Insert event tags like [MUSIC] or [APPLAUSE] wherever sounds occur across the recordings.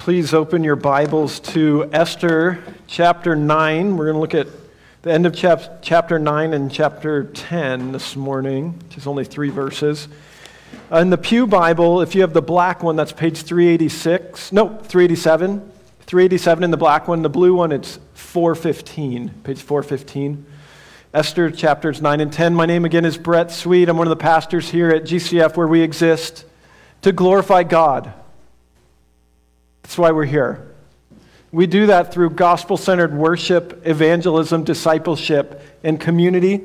Please open your Bibles to Esther chapter 9. We're going to look at the end of chap- chapter 9 and chapter 10 this morning, which is only three verses. In the Pew Bible, if you have the black one, that's page 386. No, 387. 387 in the black one. The blue one, it's 415, page 415. Esther chapters 9 and 10. My name again is Brett Sweet. I'm one of the pastors here at GCF where we exist to glorify God. That's why we're here. We do that through gospel centered worship, evangelism, discipleship, and community.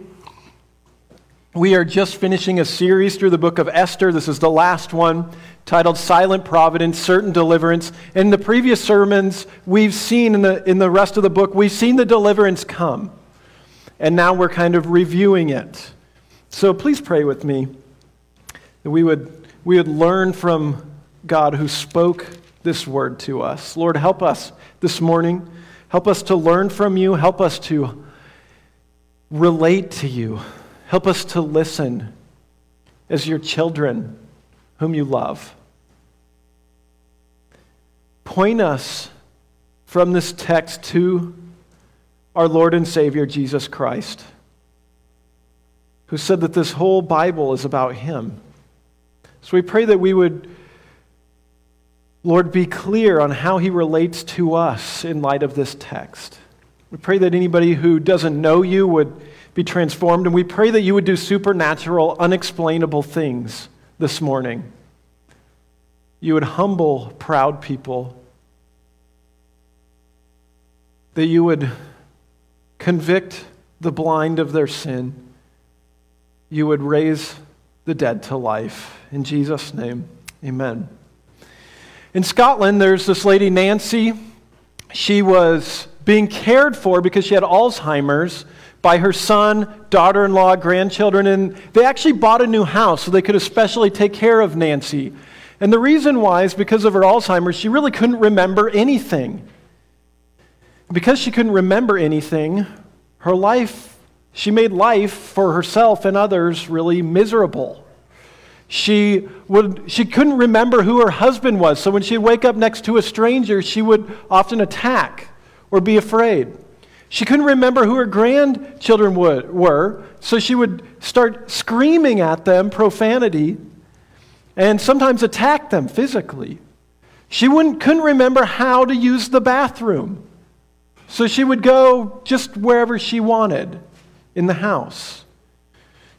We are just finishing a series through the book of Esther. This is the last one, titled Silent Providence, Certain Deliverance. In the previous sermons, we've seen in the, in the rest of the book, we've seen the deliverance come. And now we're kind of reviewing it. So please pray with me that we would, we would learn from God who spoke this word to us. Lord, help us this morning. Help us to learn from you. Help us to relate to you. Help us to listen as your children whom you love. Point us from this text to our Lord and Savior, Jesus Christ, who said that this whole Bible is about Him. So we pray that we would Lord, be clear on how he relates to us in light of this text. We pray that anybody who doesn't know you would be transformed, and we pray that you would do supernatural, unexplainable things this morning. You would humble proud people, that you would convict the blind of their sin, you would raise the dead to life. In Jesus' name, amen. In Scotland, there's this lady, Nancy. She was being cared for because she had Alzheimer's by her son, daughter in law, grandchildren, and they actually bought a new house so they could especially take care of Nancy. And the reason why is because of her Alzheimer's, she really couldn't remember anything. Because she couldn't remember anything, her life, she made life for herself and others really miserable. She, would, she couldn't remember who her husband was, so when she'd wake up next to a stranger, she would often attack or be afraid. She couldn't remember who her grandchildren would, were, so she would start screaming at them profanity and sometimes attack them physically. She wouldn't, couldn't remember how to use the bathroom, so she would go just wherever she wanted in the house.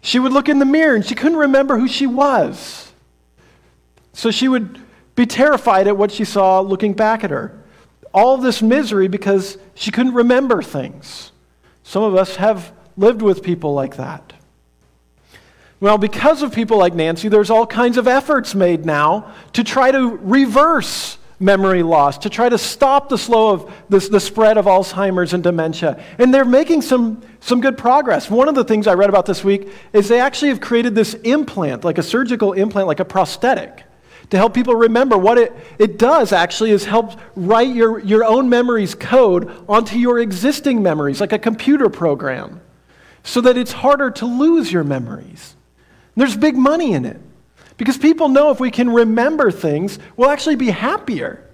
She would look in the mirror and she couldn't remember who she was. So she would be terrified at what she saw looking back at her. All this misery because she couldn't remember things. Some of us have lived with people like that. Well, because of people like Nancy, there's all kinds of efforts made now to try to reverse memory loss, to try to stop the slow of this, the spread of Alzheimer's and dementia. And they're making some, some good progress. One of the things I read about this week is they actually have created this implant, like a surgical implant, like a prosthetic, to help people remember what it, it does actually is help write your, your own memories code onto your existing memories, like a computer program, so that it's harder to lose your memories. There's big money in it. Because people know if we can remember things, we'll actually be happier.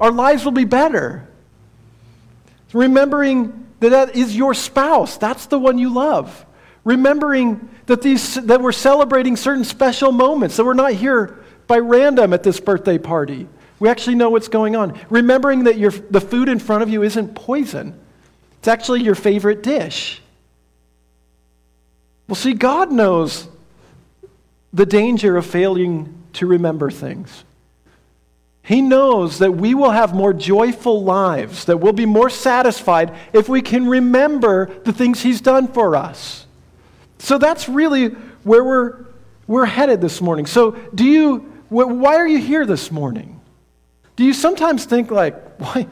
Our lives will be better. Remembering that that is your spouse, that's the one you love. Remembering that, these, that we're celebrating certain special moments, that we're not here by random at this birthday party. We actually know what's going on. Remembering that your, the food in front of you isn't poison, it's actually your favorite dish. Well, see, God knows the danger of failing to remember things. He knows that we will have more joyful lives, that we'll be more satisfied if we can remember the things He's done for us. So that's really where we're, we're headed this morning. So, do you, why are you here this morning? Do you sometimes think, like, why?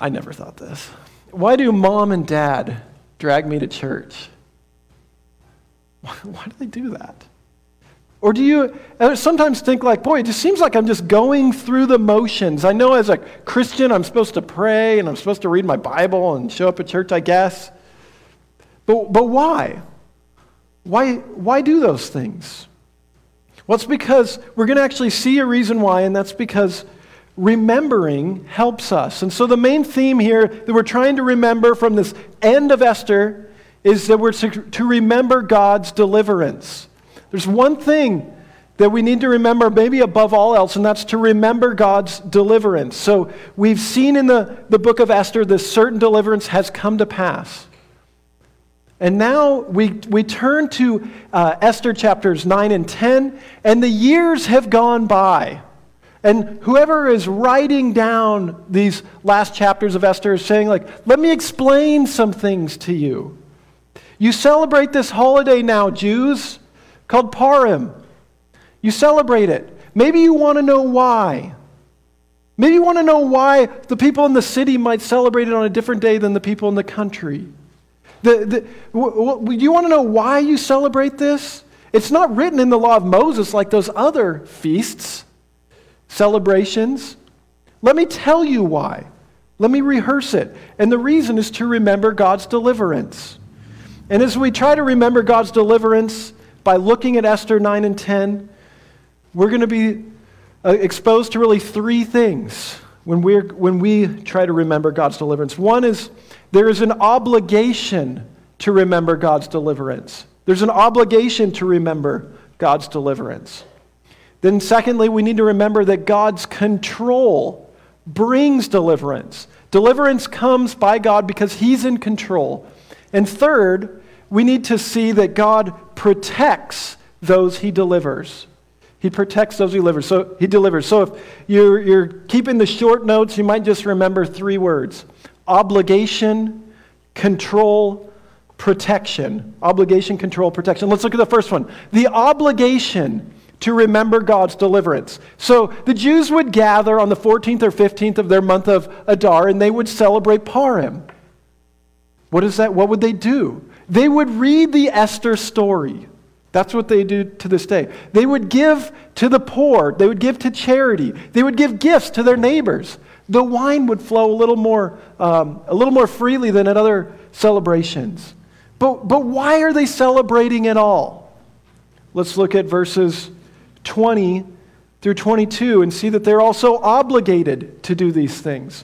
I never thought this. Why do mom and dad drag me to church? Why do they do that? Or do you uh, sometimes think, like, boy, it just seems like I'm just going through the motions? I know as a Christian, I'm supposed to pray and I'm supposed to read my Bible and show up at church, I guess. But, but why? why? Why do those things? Well, it's because we're going to actually see a reason why, and that's because remembering helps us. And so, the main theme here that we're trying to remember from this end of Esther is that we're to remember God's deliverance. There's one thing that we need to remember, maybe above all else, and that's to remember God's deliverance. So, we've seen in the, the book of Esther that certain deliverance has come to pass. And now we, we turn to uh, Esther chapters 9 and 10, and the years have gone by. And whoever is writing down these last chapters of Esther is saying, like, let me explain some things to you. You celebrate this holiday now, Jews, called Purim. You celebrate it. Maybe you want to know why. Maybe you want to know why the people in the city might celebrate it on a different day than the people in the country. The, the, w- w- you want to know why you celebrate this? It's not written in the law of Moses like those other feasts, celebrations. Let me tell you why. Let me rehearse it. And the reason is to remember God's deliverance. And as we try to remember God's deliverance by looking at Esther 9 and 10, we're going to be uh, exposed to really three things when, we're, when we try to remember God's deliverance. One is there is an obligation to remember God's deliverance. There's an obligation to remember God's deliverance. Then, secondly, we need to remember that God's control brings deliverance. Deliverance comes by God because He's in control. And third, we need to see that God protects those He delivers. He protects those he delivers. So he delivers. So if you're, you're keeping the short notes, you might just remember three words: obligation, control, protection. Obligation, control, protection. Let's look at the first one. The obligation to remember God's deliverance. So the Jews would gather on the 14th or 15th of their month of Adar and they would celebrate Purim. What is that? What would they do? They would read the Esther story. That's what they do to this day. They would give to the poor, they would give to charity, they would give gifts to their neighbors. The wine would flow a little more, um, a little more freely than at other celebrations. But, but why are they celebrating at all? Let's look at verses 20 through 22 and see that they're also obligated to do these things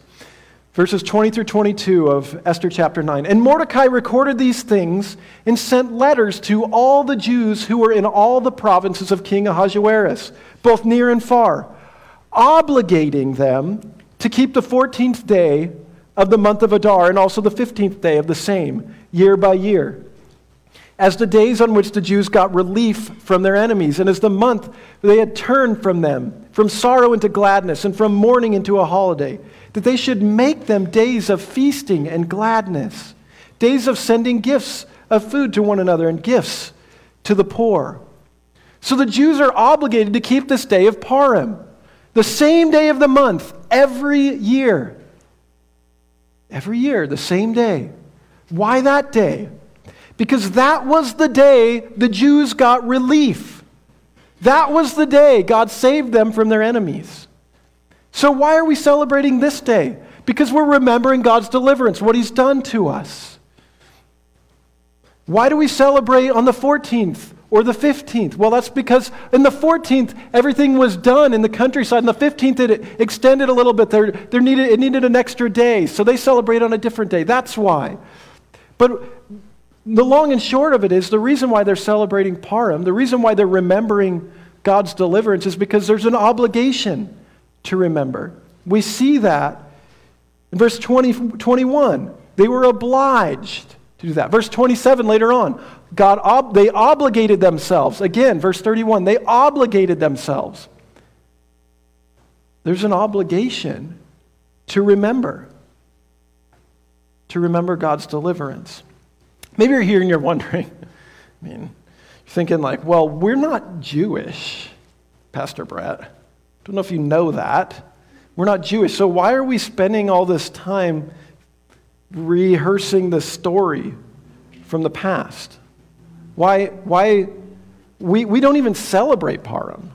verses 20 through 22 of Esther chapter 9. And Mordecai recorded these things and sent letters to all the Jews who were in all the provinces of King Ahasuerus, both near and far, obligating them to keep the 14th day of the month of Adar and also the 15th day of the same, year by year. As the days on which the Jews got relief from their enemies, and as the month they had turned from them, from sorrow into gladness, and from mourning into a holiday that they should make them days of feasting and gladness, days of sending gifts of food to one another and gifts to the poor. So the Jews are obligated to keep this day of Purim, the same day of the month, every year. Every year, the same day. Why that day? Because that was the day the Jews got relief. That was the day God saved them from their enemies. So, why are we celebrating this day? Because we're remembering God's deliverance, what He's done to us. Why do we celebrate on the 14th or the 15th? Well, that's because in the 14th, everything was done in the countryside. In the 15th, it extended a little bit. There, there needed, it needed an extra day, so they celebrate on a different day. That's why. But the long and short of it is the reason why they're celebrating Purim, the reason why they're remembering God's deliverance is because there's an obligation to remember. We see that in verse 20, 21. They were obliged to do that. Verse 27 later on, God ob- they obligated themselves. Again, verse 31, they obligated themselves. There's an obligation to remember, to remember God's deliverance. Maybe you're here and you're wondering, [LAUGHS] I mean, you're thinking like, well, we're not Jewish, Pastor Brett. Don't know if you know that. We're not Jewish. So why are we spending all this time rehearsing the story from the past? Why, why we, we don't even celebrate Purim,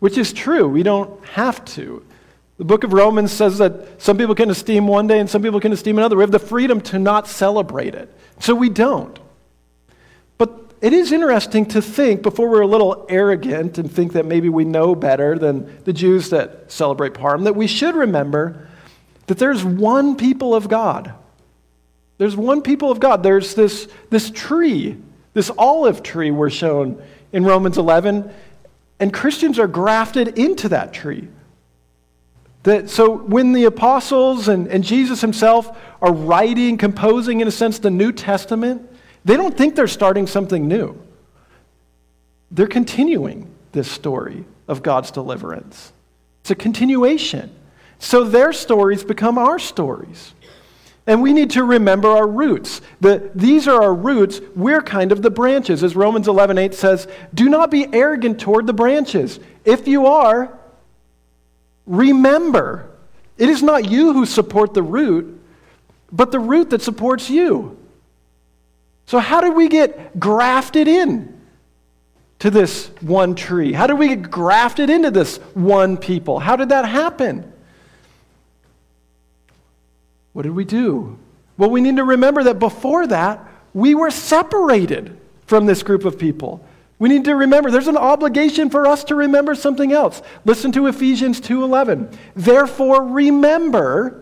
which is true. We don't have to. The book of Romans says that some people can esteem one day and some people can esteem another. We have the freedom to not celebrate it. So we don't. But it is interesting to think, before we're a little arrogant and think that maybe we know better than the Jews that celebrate Purim, that we should remember that there's one people of God. There's one people of God. There's this, this tree, this olive tree we're shown in Romans 11, and Christians are grafted into that tree. That, so when the apostles and, and Jesus himself are writing, composing, in a sense, the New Testament, they don't think they're starting something new. They're continuing this story of God's deliverance. It's a continuation. So their stories become our stories. And we need to remember our roots. The, these are our roots. We're kind of the branches. As Romans 11 8 says, do not be arrogant toward the branches. If you are, remember, it is not you who support the root, but the root that supports you. So, how did we get grafted in to this one tree? How did we get grafted into this one people? How did that happen? What did we do? Well, we need to remember that before that, we were separated from this group of people. We need to remember there's an obligation for us to remember something else. Listen to Ephesians 2:11. Therefore remember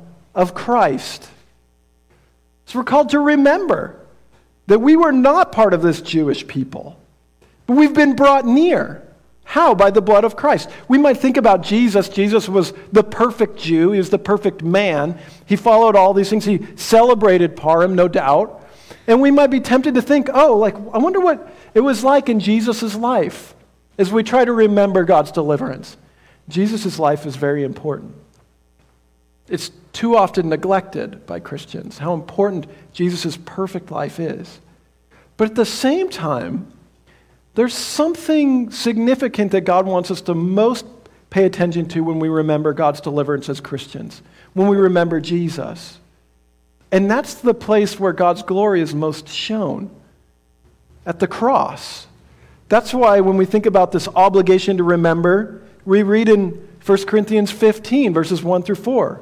of Christ. So we're called to remember that we were not part of this Jewish people, but we've been brought near. How? By the blood of Christ. We might think about Jesus. Jesus was the perfect Jew, he was the perfect man. He followed all these things, he celebrated Purim, no doubt. And we might be tempted to think, oh, like, I wonder what it was like in Jesus' life as we try to remember God's deliverance. Jesus' life is very important. It's too often neglected by Christians how important Jesus' perfect life is. But at the same time, there's something significant that God wants us to most pay attention to when we remember God's deliverance as Christians, when we remember Jesus. And that's the place where God's glory is most shown at the cross. That's why when we think about this obligation to remember, we read in 1 Corinthians 15, verses 1 through 4.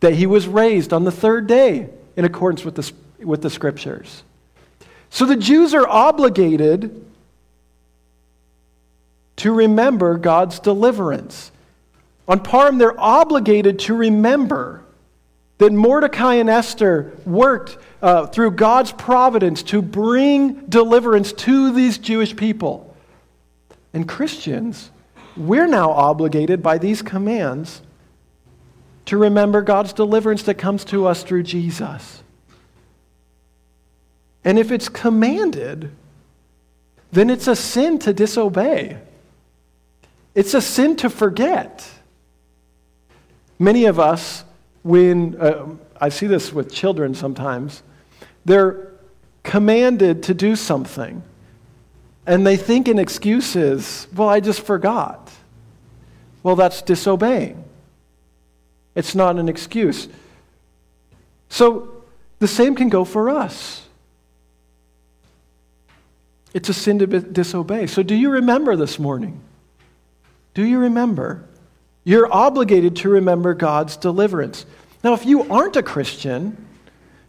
that he was raised on the third day in accordance with the, with the scriptures. So the Jews are obligated to remember God's deliverance. On Purim, they're obligated to remember that Mordecai and Esther worked uh, through God's providence to bring deliverance to these Jewish people. And Christians, we're now obligated by these commands to remember God's deliverance that comes to us through Jesus. And if it's commanded, then it's a sin to disobey. It's a sin to forget. Many of us, when uh, I see this with children sometimes, they're commanded to do something. And they think an excuse is, well, I just forgot. Well, that's disobeying. It's not an excuse. So the same can go for us. It's a sin to disobey. So, do you remember this morning? Do you remember? You're obligated to remember God's deliverance. Now, if you aren't a Christian,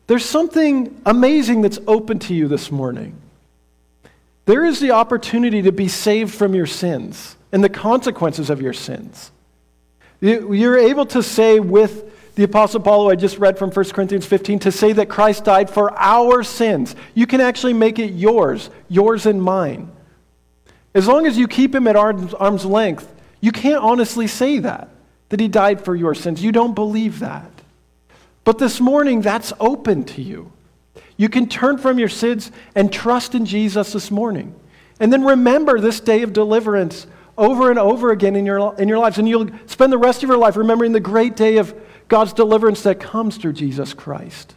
there's something amazing that's open to you this morning. There is the opportunity to be saved from your sins and the consequences of your sins. You're able to say with the Apostle Paul, who I just read from 1 Corinthians 15, to say that Christ died for our sins. You can actually make it yours, yours and mine. As long as you keep him at arm's, arm's length, you can't honestly say that, that he died for your sins. You don't believe that. But this morning, that's open to you. You can turn from your sins and trust in Jesus this morning. And then remember this day of deliverance over and over again in your, in your lives. And you'll spend the rest of your life remembering the great day of God's deliverance that comes through Jesus Christ.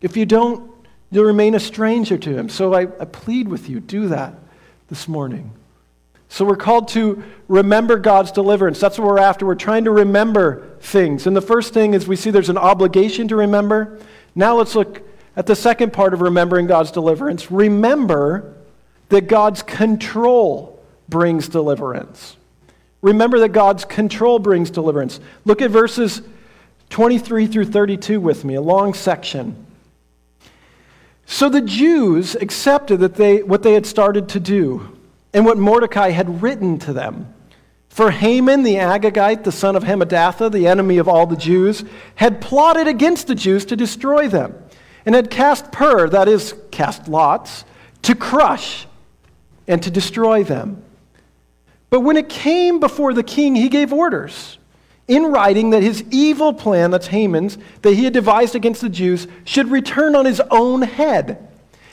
If you don't, you'll remain a stranger to him. So I, I plead with you, do that this morning. So we're called to remember God's deliverance. That's what we're after. We're trying to remember things. And the first thing is we see there's an obligation to remember. Now let's look at the second part of remembering God's deliverance. Remember that God's control brings deliverance. Remember that God's control brings deliverance. Look at verses 23 through 32 with me, a long section. So the Jews accepted that they, what they had started to do and what Mordecai had written to them. For Haman the Agagite, the son of Hammedatha, the enemy of all the Jews, had plotted against the Jews to destroy them, and had cast pur, that is, cast lots, to crush and to destroy them. But when it came before the king, he gave orders in writing that his evil plan, that's Haman's, that he had devised against the Jews, should return on his own head,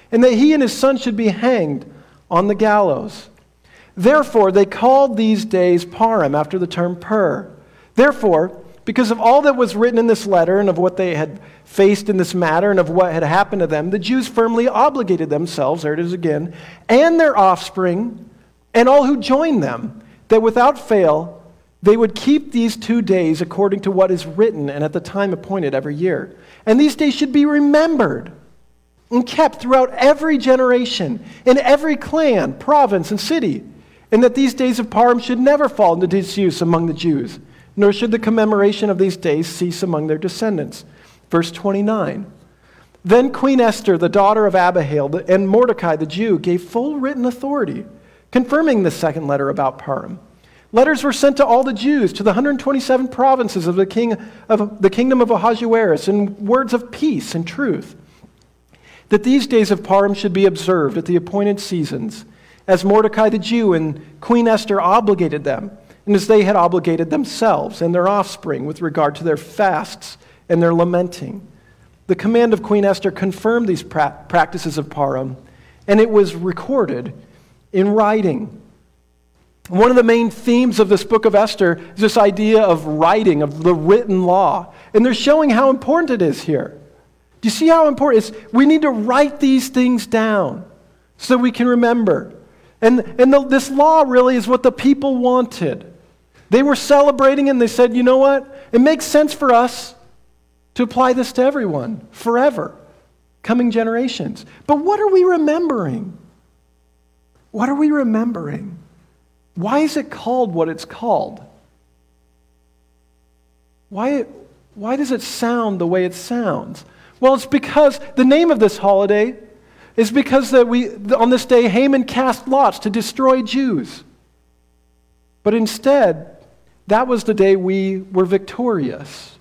and that he and his son should be hanged on the gallows. Therefore, they called these days Purim after the term Pur. Therefore, because of all that was written in this letter and of what they had faced in this matter and of what had happened to them, the Jews firmly obligated themselves, there it is again, and their offspring, and all who joined them, that without fail they would keep these two days according to what is written and at the time appointed every year. And these days should be remembered and kept throughout every generation, in every clan, province, and city, and that these days of Purim should never fall into disuse among the Jews, nor should the commemoration of these days cease among their descendants. Verse 29. Then Queen Esther, the daughter of Abihail, and Mordecai the Jew gave full written authority, confirming the second letter about Purim. Letters were sent to all the Jews, to the 127 provinces of the, king of the kingdom of Ahasuerus, in words of peace and truth that these days of Purim should be observed at the appointed seasons, as Mordecai the Jew and Queen Esther obligated them, and as they had obligated themselves and their offspring with regard to their fasts and their lamenting. The command of Queen Esther confirmed these pra- practices of Purim, and it was recorded in writing. One of the main themes of this book of Esther is this idea of writing, of the written law. And they're showing how important it is here. Do you see how important it is? We need to write these things down so we can remember. And, and the, this law really is what the people wanted. They were celebrating and they said, you know what? It makes sense for us to apply this to everyone forever, coming generations. But what are we remembering? What are we remembering? Why is it called what it's called? Why, why does it sound the way it sounds? Well, it's because the name of this holiday is because that we, on this day Haman cast lots to destroy Jews. But instead, that was the day we were victorious.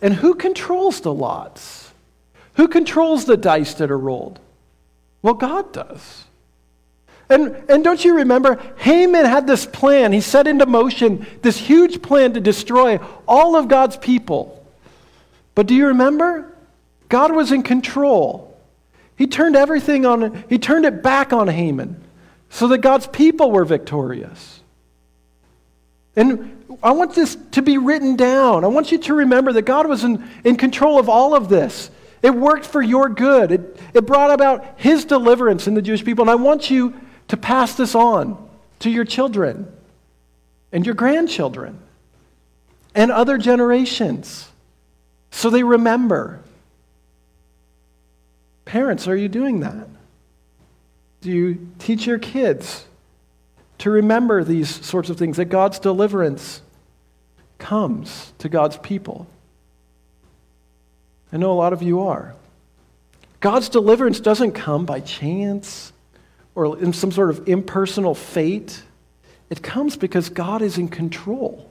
And who controls the lots? Who controls the dice that are rolled? Well, God does. And, and don't you remember? Haman had this plan. He set into motion this huge plan to destroy all of God's people. But do you remember? God was in control. He turned everything on, he turned it back on Haman so that God's people were victorious. And I want this to be written down. I want you to remember that God was in, in control of all of this. It worked for your good. It, it brought about his deliverance in the Jewish people. And I want you to pass this on to your children and your grandchildren and other generations. So they remember. Parents, are you doing that? Do you teach your kids to remember these sorts of things, that God's deliverance comes to God's people? I know a lot of you are. God's deliverance doesn't come by chance or in some sort of impersonal fate. It comes because God is in control.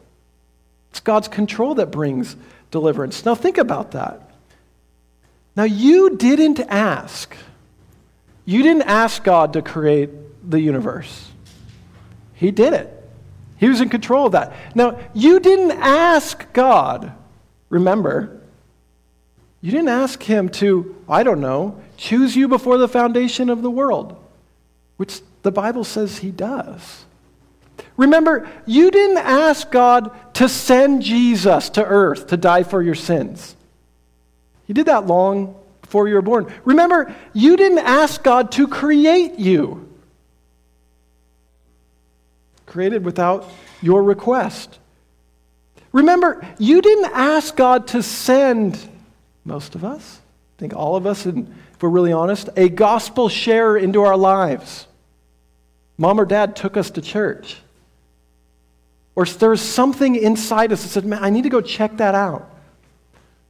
It's God's control that brings deliverance. Now, think about that. Now, you didn't ask. You didn't ask God to create the universe. He did it. He was in control of that. Now, you didn't ask God, remember, you didn't ask Him to, I don't know, choose you before the foundation of the world, which the Bible says He does. Remember, you didn't ask God to send Jesus to earth to die for your sins. He did that long before you were born. Remember, you didn't ask God to create you. Created without your request. Remember, you didn't ask God to send most of us, I think all of us, and if we're really honest, a gospel share into our lives. Mom or dad took us to church. Or there's something inside us that said, man, I need to go check that out.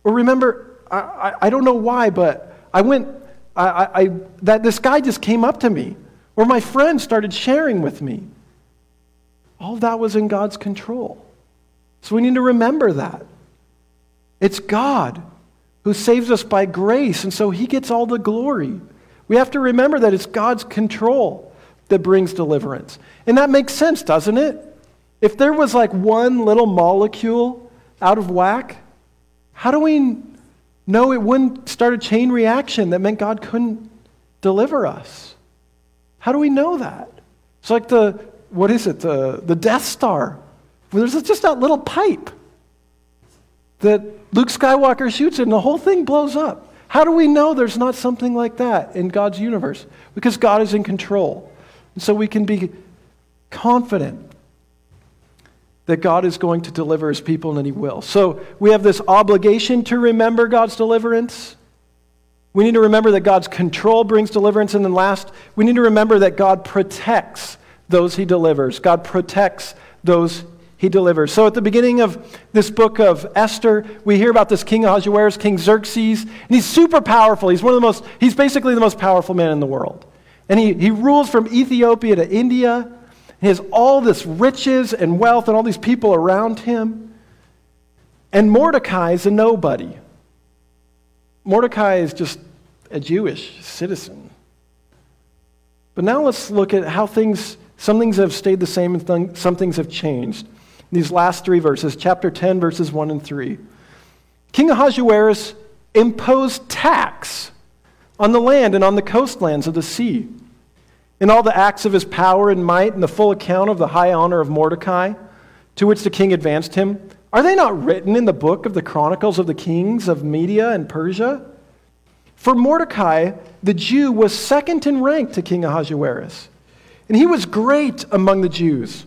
Or remember, I, I, I don't know why, but I went, I, I, that this guy just came up to me, or my friend started sharing with me. All that was in God's control. So we need to remember that. It's God who saves us by grace, and so he gets all the glory. We have to remember that it's God's control that brings deliverance. And that makes sense, doesn't it? If there was like one little molecule out of whack, how do we know it wouldn't start a chain reaction that meant God couldn't deliver us? How do we know that? It's like the, what is it, the, the Death Star. There's just that little pipe that Luke Skywalker shoots and the whole thing blows up. How do we know there's not something like that in God's universe? Because God is in control. So we can be confident that God is going to deliver his people and he will. So we have this obligation to remember God's deliverance. We need to remember that God's control brings deliverance. And then last, we need to remember that God protects those he delivers. God protects those he delivers. So at the beginning of this book of Esther, we hear about this king Ahasuerus, King Xerxes, and he's super powerful. He's one of the most, he's basically the most powerful man in the world. And he, he rules from Ethiopia to India. He has all this riches and wealth and all these people around him. And Mordecai is a nobody. Mordecai is just a Jewish citizen. But now let's look at how things, some things have stayed the same and some things have changed. These last three verses, chapter 10, verses 1 and 3. King Ahasuerus imposed tax on the land and on the coastlands of the sea in all the acts of his power and might, and the full account of the high honor of Mordecai, to which the king advanced him, are they not written in the book of the Chronicles of the Kings of Media and Persia? For Mordecai, the Jew, was second in rank to King Ahasuerus, and he was great among the Jews,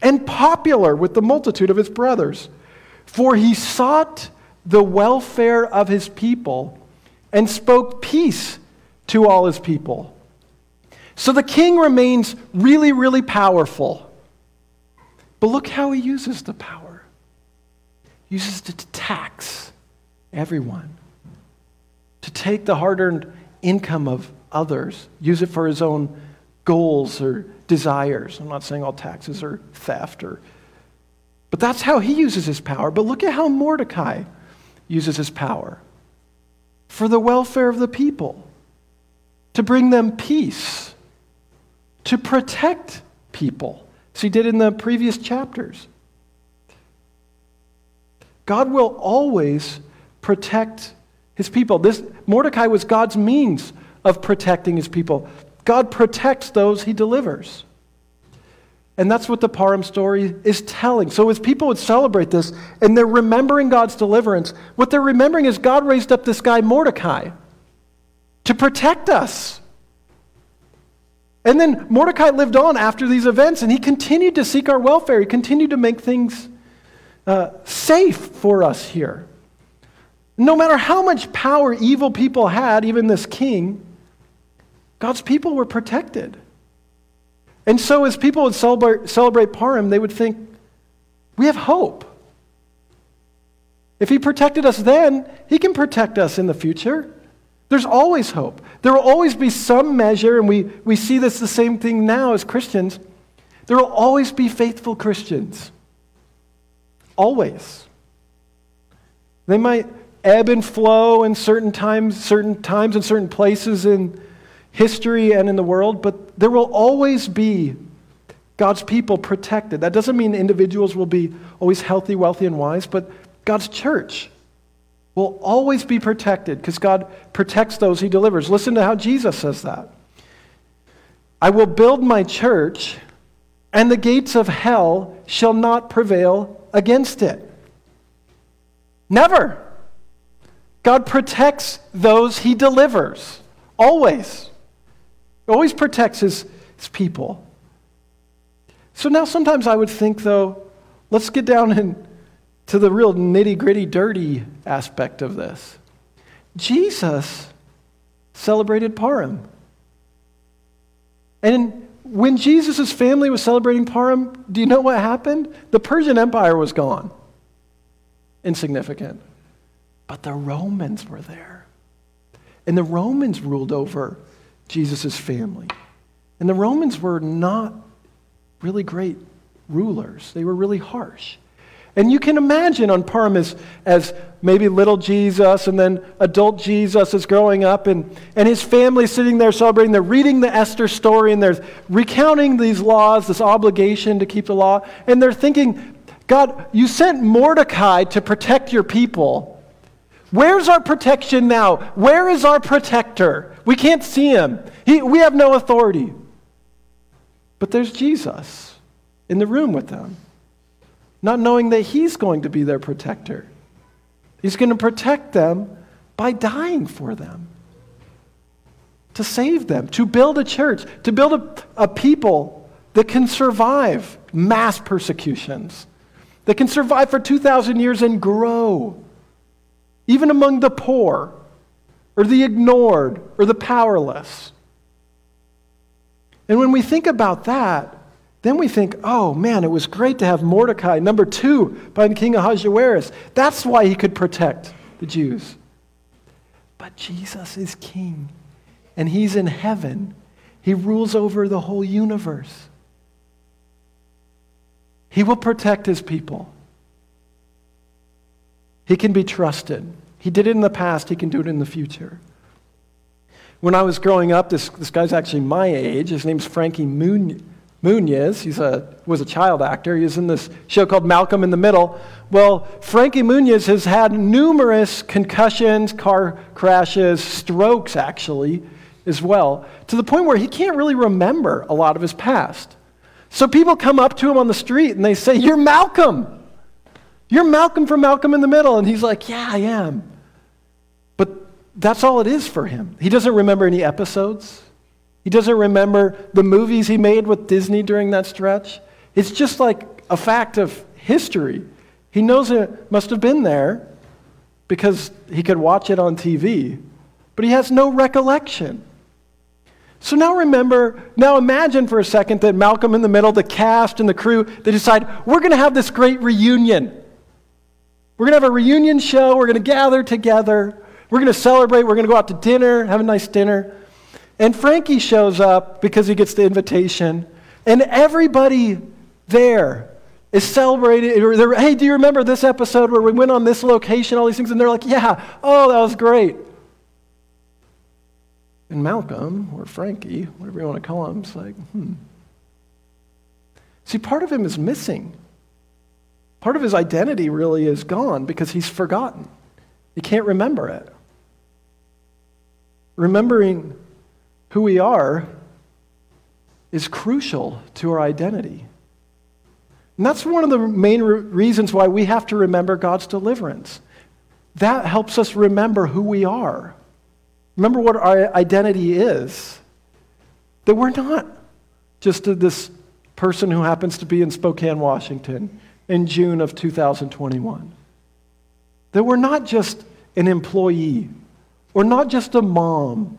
and popular with the multitude of his brothers, for he sought the welfare of his people and spoke peace to all his people. So the king remains really, really powerful. But look how he uses the power. He uses it to tax everyone, to take the hard earned income of others, use it for his own goals or desires. I'm not saying all taxes are theft or but that's how he uses his power. But look at how Mordecai uses his power for the welfare of the people, to bring them peace to protect people, as he did in the previous chapters. God will always protect his people. This Mordecai was God's means of protecting his people. God protects those he delivers. And that's what the Purim story is telling. So, as people would celebrate this and they're remembering God's deliverance, what they're remembering is God raised up this guy, Mordecai, to protect us. And then Mordecai lived on after these events, and he continued to seek our welfare. He continued to make things uh, safe for us here. No matter how much power evil people had, even this king, God's people were protected. And so, as people would celebrate, celebrate Purim, they would think, we have hope. If he protected us then, he can protect us in the future. There's always hope. There will always be some measure, and we, we see this the same thing now as Christians. There will always be faithful Christians. Always. They might ebb and flow in certain times, certain times and certain places in, history and in the world, but there will always be God's people protected. That doesn't mean individuals will be always healthy, wealthy, and wise, but God's church will always be protected because God protects those he delivers. Listen to how Jesus says that. I will build my church, and the gates of hell shall not prevail against it. Never. God protects those he delivers. Always. Always protects his, his people. So now sometimes I would think, though, let's get down into the real nitty gritty, dirty aspect of this. Jesus celebrated Purim. And when Jesus' family was celebrating Purim, do you know what happened? The Persian Empire was gone. Insignificant. But the Romans were there. And the Romans ruled over Jesus' family. And the Romans were not really great rulers, they were really harsh. And you can imagine on Purim as, as maybe little Jesus and then adult Jesus is growing up and, and his family sitting there celebrating. They're reading the Esther story and they're recounting these laws, this obligation to keep the law. And they're thinking, God, you sent Mordecai to protect your people. Where's our protection now? Where is our protector? We can't see him. He, we have no authority. But there's Jesus in the room with them, not knowing that he's going to be their protector. He's going to protect them by dying for them, to save them, to build a church, to build a, a people that can survive mass persecutions, that can survive for 2,000 years and grow even among the poor, or the ignored, or the powerless. And when we think about that, then we think, oh man, it was great to have Mordecai, number two, by the king Ahasuerus. That's why he could protect the Jews. But Jesus is king, and he's in heaven. He rules over the whole universe. He will protect his people. He can be trusted. He did it in the past, he can do it in the future. When I was growing up, this, this guy's actually my age. His name's Frankie Muniz. He was a child actor. He was in this show called Malcolm in the Middle. Well, Frankie Muniz has had numerous concussions, car crashes, strokes, actually, as well, to the point where he can't really remember a lot of his past. So people come up to him on the street and they say, You're Malcolm. You're Malcolm from Malcolm in the Middle. And he's like, Yeah, I am. But that's all it is for him. He doesn't remember any episodes, he doesn't remember the movies he made with Disney during that stretch. It's just like a fact of history. He knows it must have been there because he could watch it on TV, but he has no recollection. So now remember, now imagine for a second that Malcolm in the Middle, the cast and the crew, they decide, we're going to have this great reunion. We're going to have a reunion show. We're going to gather together. We're going to celebrate. We're going to go out to dinner, have a nice dinner. And Frankie shows up because he gets the invitation. And everybody there is celebrating. Hey, do you remember this episode where we went on this location, all these things? And they're like, yeah, oh, that was great. And Malcolm, or Frankie, whatever you want to call him, is like, hmm. See, part of him is missing. Part of his identity really is gone because he's forgotten. He can't remember it. Remembering who we are is crucial to our identity. And that's one of the main re- reasons why we have to remember God's deliverance. That helps us remember who we are. Remember what our identity is. That we're not just this person who happens to be in Spokane, Washington in June of 2021. That we're not just an employee, we're not just a mom,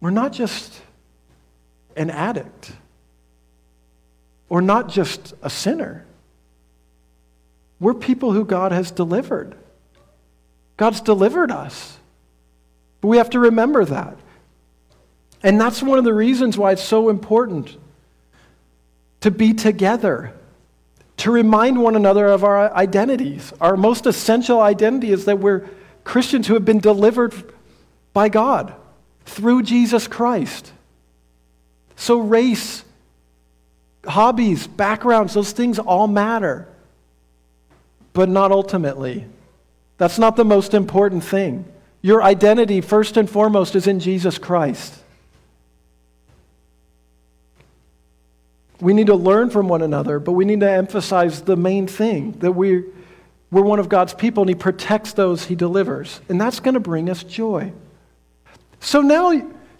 we're not just an addict, or not just a sinner. We're people who God has delivered. God's delivered us. But we have to remember that. And that's one of the reasons why it's so important to be together to remind one another of our identities. Our most essential identity is that we're Christians who have been delivered by God. Through Jesus Christ. So, race, hobbies, backgrounds, those things all matter, but not ultimately. That's not the most important thing. Your identity, first and foremost, is in Jesus Christ. We need to learn from one another, but we need to emphasize the main thing that we, we're one of God's people and He protects those He delivers. And that's going to bring us joy. So now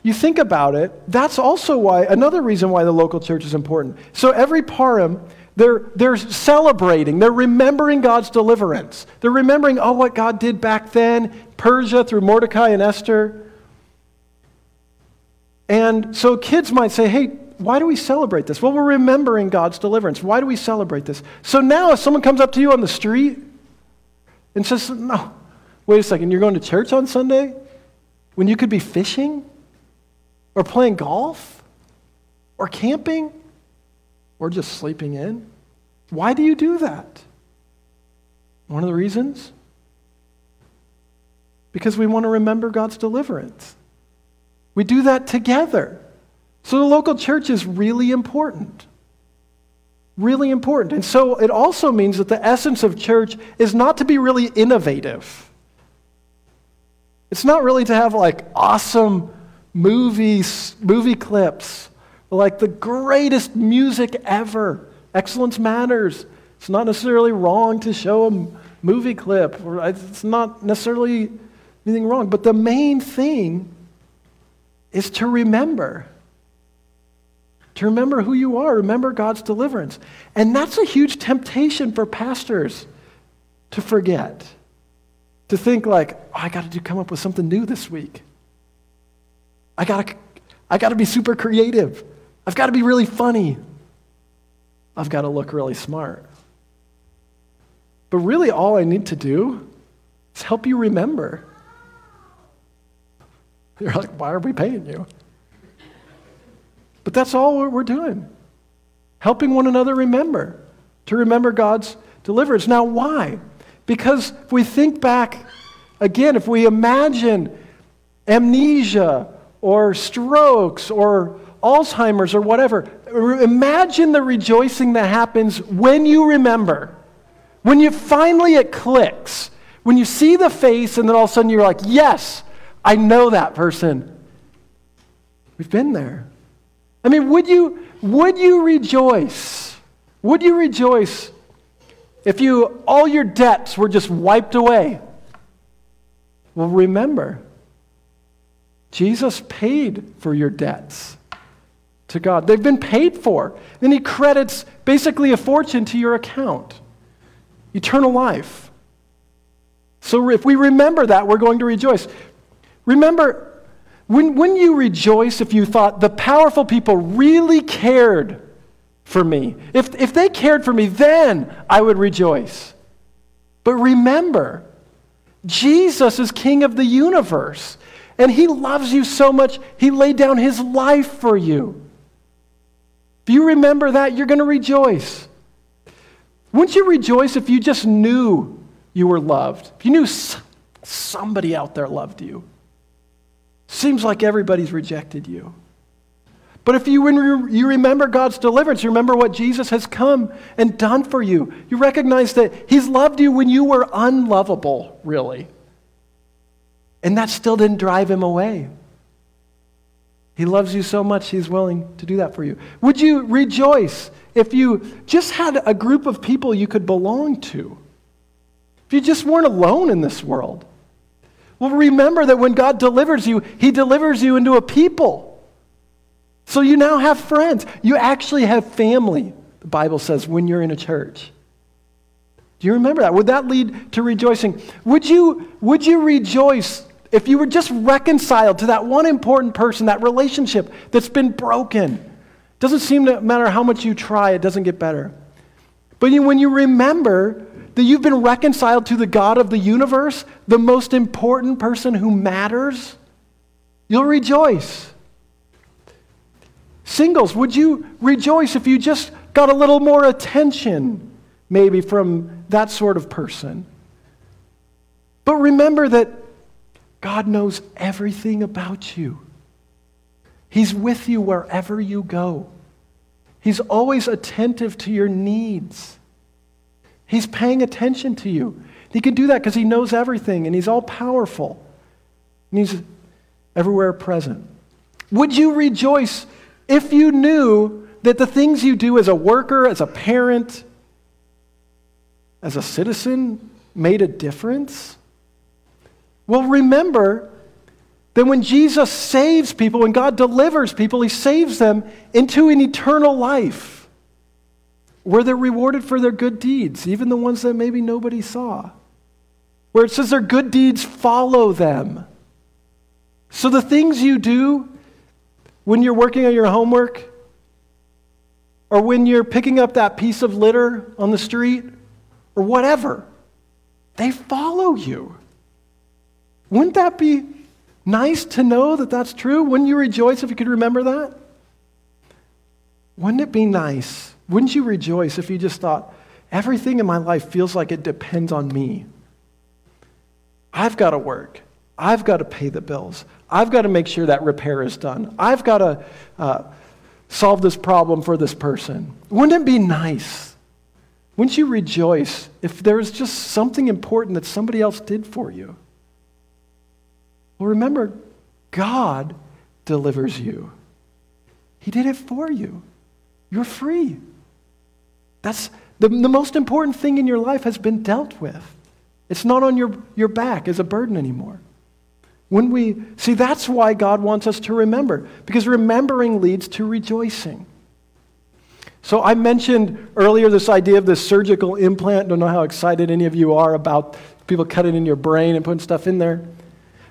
you think about it, that's also why, another reason why the local church is important. So every Purim, they're, they're celebrating, they're remembering God's deliverance. They're remembering, oh, what God did back then, Persia through Mordecai and Esther. And so kids might say, hey, why do we celebrate this? Well, we're remembering God's deliverance. Why do we celebrate this? So now, if someone comes up to you on the street and says, No, wait a second, you're going to church on Sunday when you could be fishing or playing golf or camping or just sleeping in? Why do you do that? One of the reasons? Because we want to remember God's deliverance. We do that together. So the local church is really important. Really important. And so it also means that the essence of church is not to be really innovative. It's not really to have like awesome movies, movie clips, like the greatest music ever. Excellence matters. It's not necessarily wrong to show a movie clip, or uh, it's not necessarily anything wrong. But the main thing is to remember to remember who you are, remember God's deliverance. And that's a huge temptation for pastors to forget. To think like, oh, I got to come up with something new this week. I got to I got to be super creative. I've got to be really funny. I've got to look really smart. But really all I need to do is help you remember. [LAUGHS] You're like, why are we paying you? But that's all we're doing. Helping one another remember, to remember God's deliverance. Now, why? Because if we think back again, if we imagine amnesia or strokes or Alzheimer's or whatever, imagine the rejoicing that happens when you remember. When you finally it clicks. When you see the face and then all of a sudden you're like, yes, I know that person. We've been there. I mean, would you, would you rejoice? Would you rejoice if you, all your debts were just wiped away? Well, remember, Jesus paid for your debts to God. They've been paid for. Then he credits basically a fortune to your account eternal life. So if we remember that, we're going to rejoice. Remember, when, when you rejoice if you thought the powerful people really cared for me? If, if they cared for me, then I would rejoice. But remember, Jesus is king of the universe, and he loves you so much, he laid down his life for you. If you remember that, you're going to rejoice. Wouldn't you rejoice if you just knew you were loved? If you knew somebody out there loved you? Seems like everybody's rejected you. But if you, you remember God's deliverance, you remember what Jesus has come and done for you, you recognize that He's loved you when you were unlovable, really. And that still didn't drive Him away. He loves you so much, He's willing to do that for you. Would you rejoice if you just had a group of people you could belong to? If you just weren't alone in this world? Well, remember that when God delivers you, He delivers you into a people. So you now have friends. You actually have family, the Bible says, when you're in a church. Do you remember that? Would that lead to rejoicing? Would you, would you rejoice if you were just reconciled to that one important person, that relationship that's been broken? Doesn't seem to matter how much you try, it doesn't get better. But when you remember that you've been reconciled to the God of the universe, the most important person who matters, you'll rejoice. Singles, would you rejoice if you just got a little more attention, maybe from that sort of person? But remember that God knows everything about you. He's with you wherever you go. He's always attentive to your needs. He's paying attention to you. He can do that because he knows everything and he's all powerful. And he's everywhere present. Would you rejoice if you knew that the things you do as a worker, as a parent, as a citizen made a difference? Well, remember that when Jesus saves people, when God delivers people, he saves them into an eternal life where they're rewarded for their good deeds, even the ones that maybe nobody saw. Where it says their good deeds follow them. So the things you do when you're working on your homework, or when you're picking up that piece of litter on the street, or whatever, they follow you. Wouldn't that be nice to know that that's true? Wouldn't you rejoice if you could remember that? Wouldn't it be nice? Wouldn't you rejoice if you just thought, everything in my life feels like it depends on me? I've got to work. I've got to pay the bills. I've got to make sure that repair is done. I've got to uh, solve this problem for this person. Wouldn't it be nice? Wouldn't you rejoice if there was just something important that somebody else did for you? Well, remember, God delivers you. He did it for you. You're free. That's the, the most important thing in your life has been dealt with. It's not on your, your back as a burden anymore. When we see, that's why God wants us to remember, because remembering leads to rejoicing. So I mentioned earlier this idea of this surgical implant. Don't know how excited any of you are about people cutting in your brain and putting stuff in there.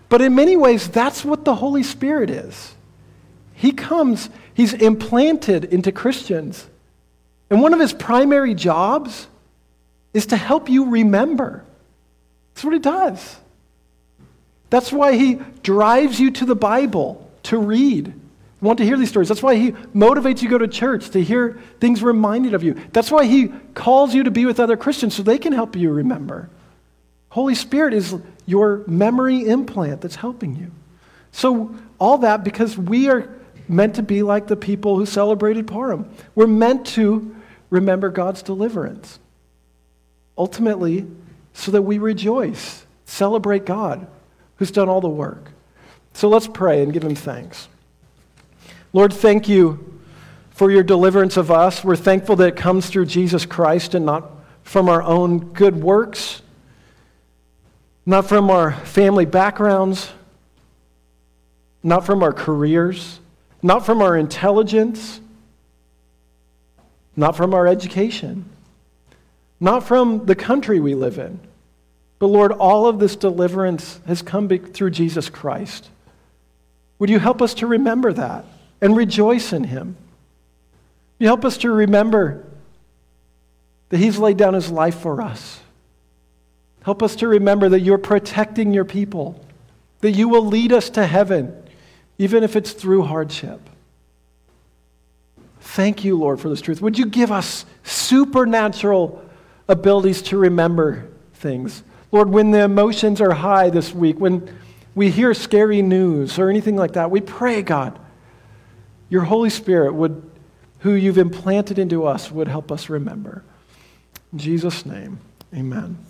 But in many ways, that's what the Holy Spirit is. He comes, he's implanted into Christians. And one of his primary jobs is to help you remember. That's what he does. That's why he drives you to the Bible to read. want to hear these stories. That's why he motivates you to go to church, to hear things reminded of you. That's why he calls you to be with other Christians so they can help you remember. Holy Spirit is your memory implant that's helping you. So, all that because we are meant to be like the people who celebrated Purim. We're meant to remember God's deliverance. Ultimately, so that we rejoice, celebrate God who's done all the work. So let's pray and give him thanks. Lord, thank you for your deliverance of us. We're thankful that it comes through Jesus Christ and not from our own good works not from our family backgrounds, not from our careers, not from our intelligence, not from our education, not from the country we live in. But Lord, all of this deliverance has come through Jesus Christ. Would you help us to remember that and rejoice in him? You help us to remember that he's laid down his life for us Help us to remember that you're protecting your people, that you will lead us to heaven, even if it's through hardship. Thank you, Lord, for this truth. Would you give us supernatural abilities to remember things? Lord, when the emotions are high this week, when we hear scary news or anything like that, we pray, God, your Holy Spirit would, who you've implanted into us, would help us remember. In Jesus' name, amen.